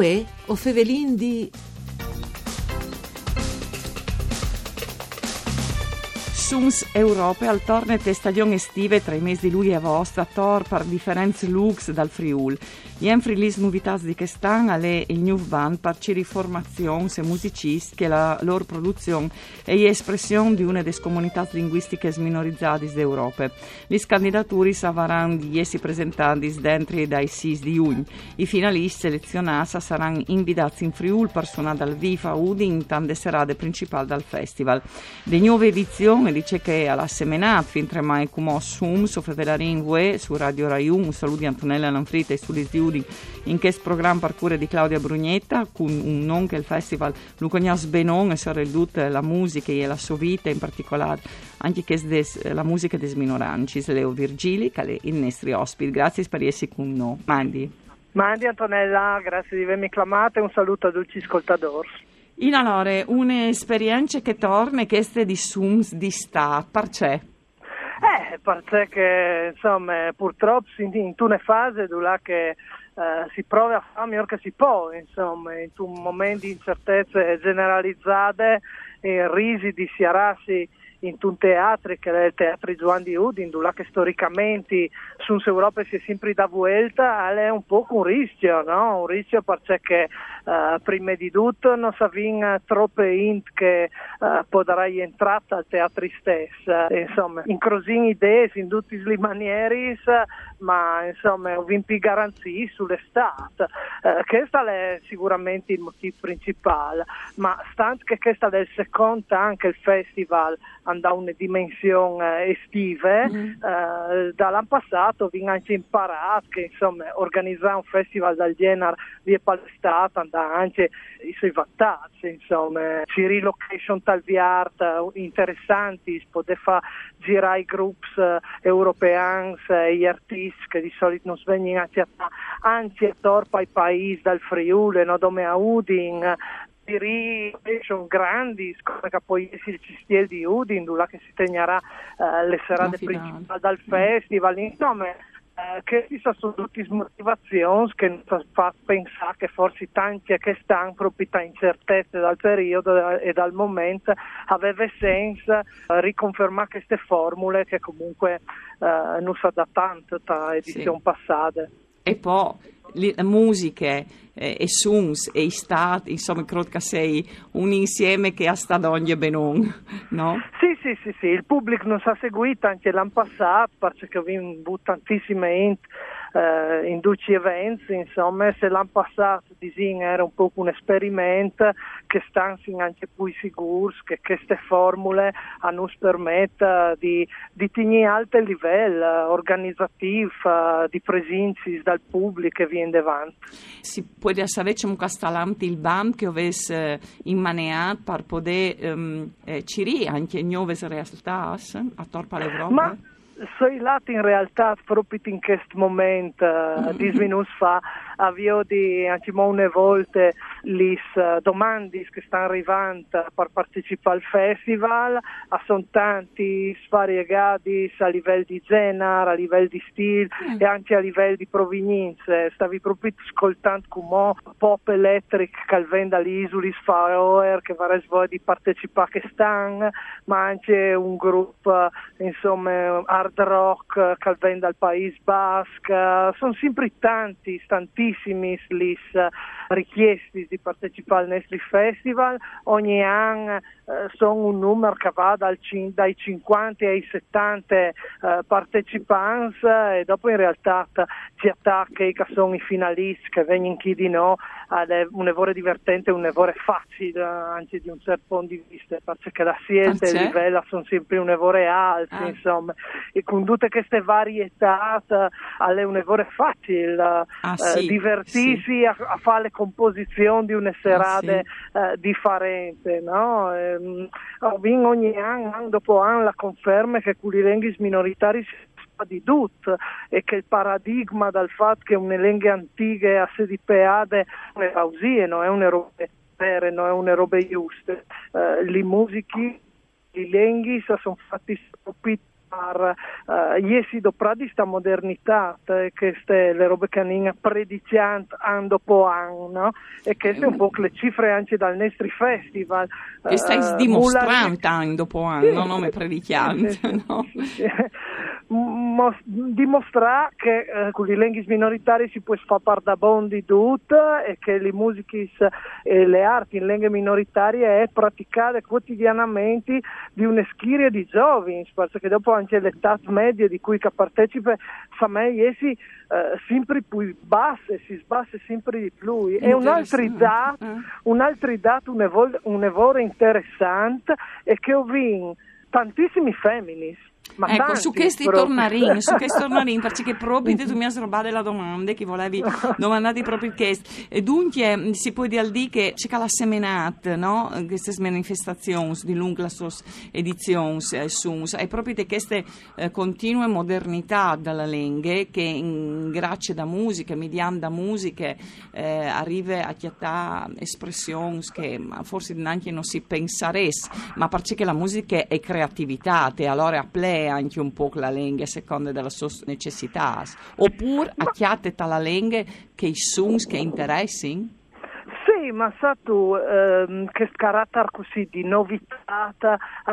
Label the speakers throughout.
Speaker 1: Uè, o fevelin di...
Speaker 2: Suns Europe al tornete stagione estive tra i mesi di luglio e agosto a tor per differenze lux dal Friul. Ien frilis novità di quest'anno alle il new band per ciri formazioni e musicisti che la loro produzione è espressione di una delle comunità linguistiche minorizzate d'Europa. Le candidature saranno di essi presentati dentro dai 6 di giugno. I finalisti selezionati saranno invitati in Friul per suonare dal viva Udin, tante serate principali del festival. Le nuove edizioni dice che alla semenat fin tre mai come sum su Fedelarin Vue su Radio Rai 1 un saluto Antonella Lanfrita e Sulis Diudi in questo programma per cura di Claudia Brugnetta con un nome che il festival conosce benon e soprattutto la musica e la sua vita in particolare anche che des, la musica des minoranci Leo Virgili che è il nostro ospite grazie per essere con noi Mandi.
Speaker 3: Mandi Antonella grazie di avermi chiamato e un saluto a tutti gli
Speaker 2: in allora, un'esperienza che torna, questa di Sums di sta, perché?
Speaker 3: Eh, perché insomma, purtroppo in, in una fase dove che eh, si prova a fare miglior che si può, insomma, in un momento di incertezze generalizzate e risi di siarassi in un teatro che è il teatro Juan di Udin, dove che storicamente su Europa si è sempre da vuelta, è un po' un rischio, no? Un rischio perché uh, prima di tutto non si avvin troppe int che uh, potrai entrare al teatro stesso. Insomma, in così idee, in tutti i manieri, ma insomma, ho vinto garanzie sull'estate. Uh, questo è sicuramente il motivo principale, ma stante che questo è il secondo anche il festival andava una dimensione estive, mm. eh, dall'anno passato vi anche imparato che insomma organizzare un festival del genere vi è palestato, andare anche i suoi vantaggi, insomma, ci relocation tal art interessanti, si poteva fare girare i gruppi uh, europei e gli artisti che di solito non svengono anzi a torpa ai paesi dal Friuli, no, dove a Udin, Piri sono grandi, come poi il cistiel di Udin, là che si tegnerà uh, le serate principali dal festival, insomma eh, che ci sono tutte motivazioni che ci fanno pensare che forse tanti che stanno proprio incertezze dal periodo e dal momento aveva senso eh, riconfermare queste formule che comunque eh, non sa da tanto da edizioni sì. passate.
Speaker 2: E poi le musiche eh, e suons e stati, insomma, credo che sei un insieme che ha stato ogni benon, no?
Speaker 3: Sì, sì, sì, sì, il pubblico non si è seguito anche l'anno passato perché abbiamo avuto tantissime int eh, in duci eventi, insomma, se l'anno passato Disin era un po' un esperimento che stanno anche più sicuri che queste formule hanno permettono di, di tenere alto il livello organizzativo, di presenza dal pubblico e viene davanti.
Speaker 2: Si può sapere come castellante il BAM che avesse immaneato per poter um, eh, cirì anche nuove realtà a torpa l'Europa?
Speaker 3: Ma sei lati in realtà proprio in questo momento, uh, di minuti fa, avvio di una volte le uh, domande che stanno arrivando per partecipare al festival, sono tanti svariegati a livello di genere, a livello di stile e anche a livello di provenienze. Stavi proprio ascoltando come pop electric che vende alle isole Faroe che vorrei di partecipare che stanno, ma anche un gruppo insomma hard rock che vende al Paese Basque, sono sempre tanti, tantissimi gli richiesti di partecipare al nostro festival, ogni anno eh, sono un numero che va dal, dai 50 ai 70 eh, partecipanti e dopo in realtà che sono i finalisti che vengono chi di no, è un lavoro divertente, un lavoro facile anche di un certo punto di vista perché la scelta e il livello sono sempre un lavoro alto ah. insomma e con tutte queste varietà è un lavoro facile ah, eh, sì, divertirsi sì. a, a fare le composizioni di una serata ah, sì. eh, differente. No? Ehm, ogni anno, anno dopo anno, la conferma che lingue minoritari di tutto e che il paradigma dal fatto che una lingua antica a sedi peade non è pausie, non è una roba vere, non è una roba giusta. Eh, le musiche, i lingue sono fatti par uh, iesi dopo di sta modernità che queste le robe che hanno prediciant anno dopo anno no? e che sono un po' le cifre anche dal nostri festival
Speaker 2: che stai uh, dimostrando anno dopo anno sì, non me predichiant sì, no?
Speaker 3: sì, dimostrare che eh, con i lingue minoritari si può fare da bondi tut e che le musiche e le arti in lingue minoritarie è praticate quotidianamente di una schiria di giovani, perché dopo anche l'età media di cui partecipa fa me essi eh, sempre più basse, si sbasse sempre di più. E un altro dato, eh. un altro dato, un evore interessante è che ho visto tantissimi femminis
Speaker 2: ma ecco, tanti, su questi tornarini, su questi tornarini, perché proprio tu mi hai srobato la domanda che volevi domandare proprio questo. E dunque si può dire che c'è la semenata, no? Queste manifestazioni di sua edizione, e proprio di queste eh, continue modernità della lingua che in grazie da musica, mediante da musica, eh, arriva a chiattare espressioni che forse neanche non si pensasse, ma perché la musica è creatività, e allora a play anche un po' la lingua a seconda delle sue necessità, oppure a chiate la lingua che i sons che interessino?
Speaker 3: Sì, ma sa tu, ehm, che carattere così di novità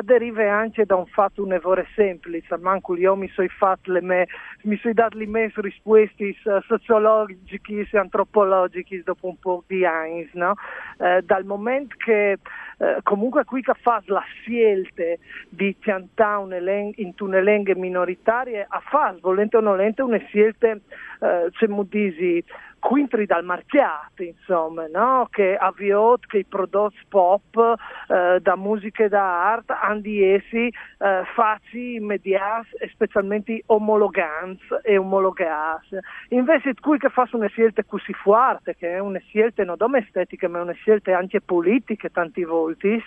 Speaker 3: deriva anche da un fatto un'evore semplice, manco io mi sono fatto le me, mi sono dato le mie risposte sociologiche e antropologiche dopo un po' di anni, no? eh, dal momento che eh, comunque qui che fa la scelta di piantare in una lingua minoritaria, a fare, volente o non volente, una scelta, eh, c'è disi, quintri dal marchiato, insomma, no? Che avviò che i prodotti pop eh, da musica e da arte hanno di essi eh, facili, immediati e specialmente omologanti e omologati. Invece qui che fa una scelta così forte, che è una scelta non solo estetica ma una scelta anche politica tanti volti,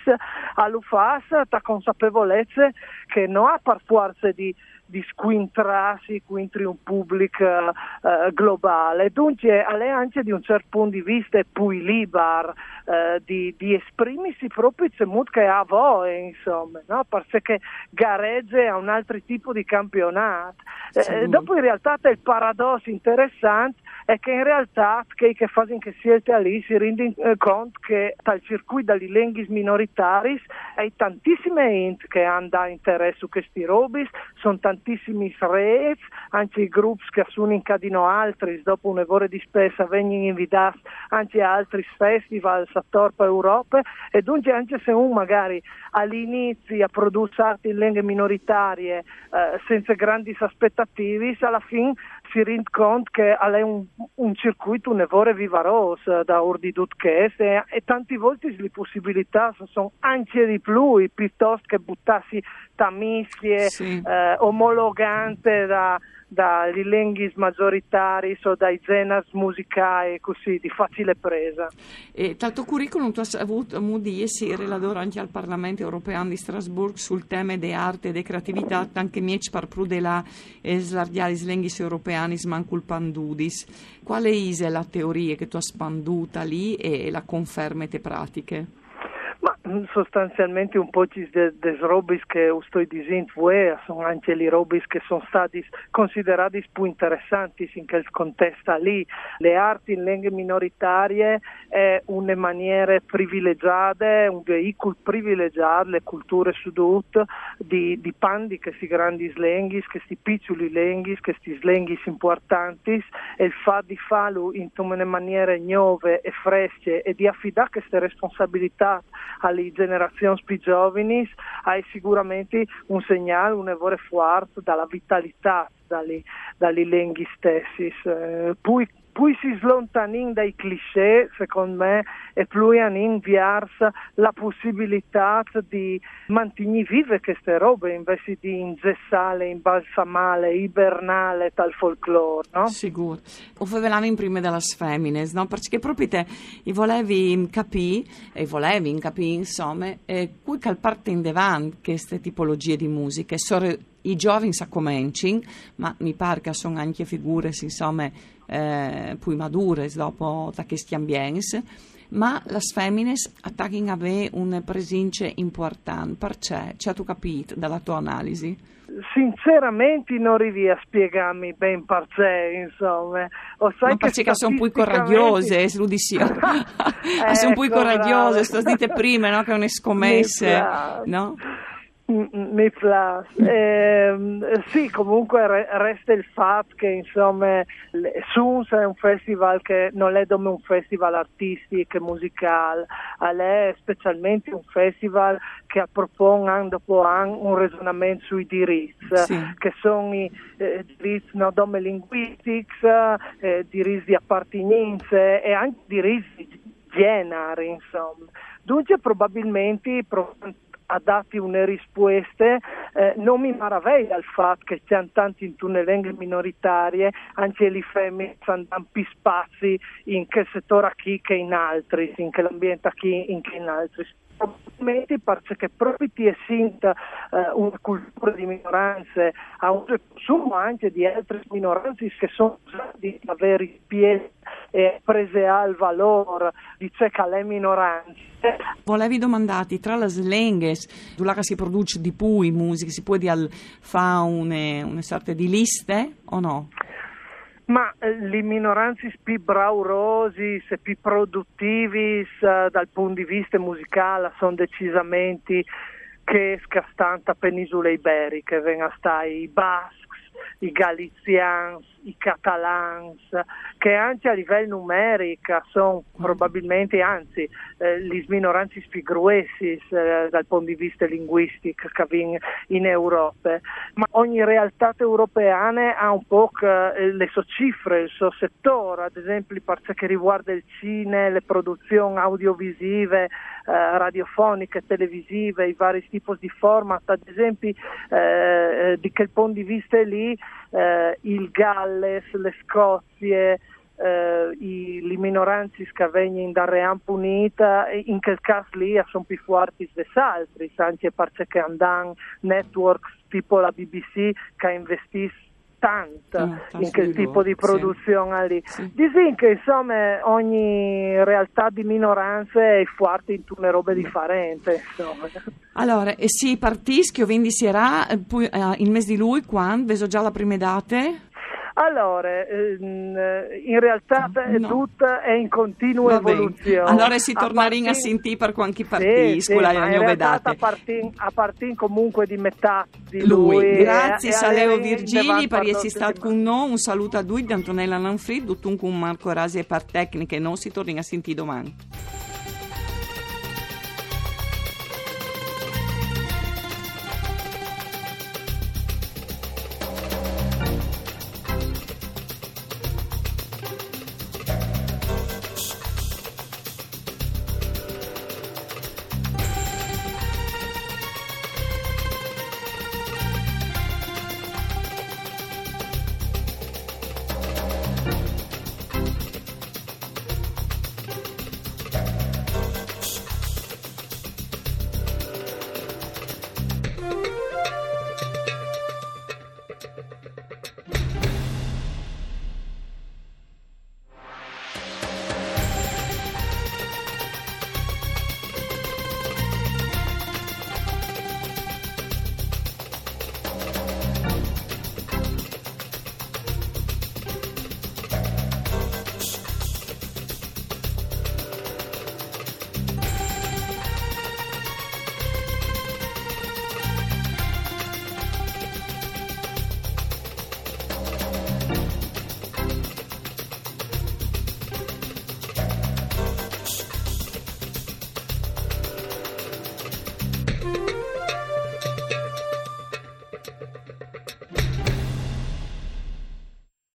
Speaker 3: all'UFAS ha consapevolezza che non ha per forza di di squintrarsi contro un pubblico uh, globale. Dunque, è anche di un certo punto di vista più libero uh, di, di, esprimersi proprio modo che ha voi, insomma, no? perché gareggia a un altro tipo di campionato. Eh, dopo in realtà è il paradosso interessante è che in realtà che, che fanno che siete lì si rendono eh, conto che dal circuito degli lingue minoritari hai tantissime int che hanno interesse su questi robis, sono tantissimi reti, anche i gruppi che sono incadino altri, dopo un'evore di spesa vengono invitati anche a altri festival, a Torpa Europa e dunque anche se uno magari all'inizio a produrre arti in lingue minoritarie eh, senza grandi aspettative, alla fine si rende conto che è un, un circuito un'evore vivaroso da ordi che e, e tante volte le possibilità sono anche di più piuttosto che buttarsi tamisie sì. eh, omologante da dagli lenghis maggioritari o dai zenas musicali così di facile presa.
Speaker 2: E tanto curriculum tu hai avuto di essere relatore anche al Parlamento europeo di Strasburgo sul tema di arte e di creatività, anche mieci par prudela e slardialis lenghis europeanis mancul pandudis. Quale è la teoria che tu hai spanduta lì e la conferme te pratiche?
Speaker 3: Sostanzialmente un po' di robe che sto dicendo sono anche le robe che sono state considerate più interessanti in quel contesto lì. Le arti in lingue minoritarie è una maniera privilegiata, un veicolo privilegiato, le culture sudut di, di pandi questi grandi slenghi, questi piccoli lenghi, questi slenghi importanti e il fatto di farlo in una maniera nuove e fresche e di affidare queste responsabilità alle generazioni più giovani hai sicuramente un segnale, un evore forte dalla vitalità dalle, dalle lenghi stessi. Eh, poi più si slontanin dai cliché, secondo me, e più anin verso la possibilità di mantenere vive queste robe invece di ingessare, imbalsamare, ibernare tal folklore, no?
Speaker 2: Sicuro. O favelano in prima delle femmine, no? Perché proprio te i volevi capire, e volevi capire, insomma, eh, cui cal parte in queste tipologie di musiche, i giovani sa cominciano, ma mi pare che sono anche figure insomma eh, più madure dopo da questi ambienti ma le femmine attaccano a avere una presenza importante perché, ci hai capito dalla tua analisi?
Speaker 3: Sinceramente non riesco a spiegarmi ben perché, insomma.
Speaker 2: O sai Ma perché sono più coraggiose, lo dicevo. sono più coraggiose, sto dite prima, no? Che è una scommessa, no?
Speaker 3: Mi piace. Eh, sì, comunque resta il fatto che insomma Suns è un festival che non è come un festival artistico e musicale, è specialmente un festival che propone dopo anno un ragionamento sui diritti, sì. che sono i eh, diritti no, dome linguistici, eh, diritti di appartenenza e anche diritti di genere, insomma. Dunque probabilmente ha dato una risposta, eh, non mi maraviglia il fatto che siano tanti in tutte minoritarie, anche le femmine hanno più spazi in che settore qui che in altri, in che l'ambiente qui in che in altri probabilmente perché proprio ti è sinta eh, una cultura di minoranze a un consumo anche di altre minoranze che sono usati a avere piedi e prese al valore di ciò che le minoranze.
Speaker 2: Volevi domandare, tra le slenghes, dove si produce di più in musica, si può fare una, una sorta di liste o no?
Speaker 3: Ma eh, le minoranze più braurosi, più produttivi eh, dal punto di vista musicale sono decisamente che scastanta penisola iberiche, vengono stare i bassi, i galizians, i catalans, che anche a livello numerico sono probabilmente, anzi, eh, le minoranze più gruessi eh, dal punto di vista linguistico che vengono in Europa. Ma ogni realtà europea ha un po' eh, le sue cifre, il suo settore, ad esempio per ciò che riguarda il cinema, le produzioni audiovisive, eh, radiofoniche, televisive, i vari tipi di format, ad esempio eh, di quel punto di vista lì eh, il Galles, le Scozie, eh, i, le minoranze vengono da Ream Punita, in quel caso lì sono più forti degli altri, anche perché andano networks tipo la BBC che investiscono tanto mm, in quel tipo di produzione lì. Sì. Disin che insomma ogni realtà di minoranze è forte in tutte le robe differenti. Insomma.
Speaker 2: Allora, e si partischi o quindi si era eh, il mese di lui quando? Vedo già la prime date?
Speaker 3: Allora, ehm, in realtà no. tutto è in continua evoluzione.
Speaker 2: Allora si tornerà a sentire per qualche partiscola,
Speaker 3: sì, sì, in realtà a partire part comunque di metà di
Speaker 2: lui. lui. Grazie a Leo Virgili per essere stato con noi, un saluto a lui di Antonella Lanfrid, tutto con Marco Rasi e par tecniche, non si torna a sentire domani.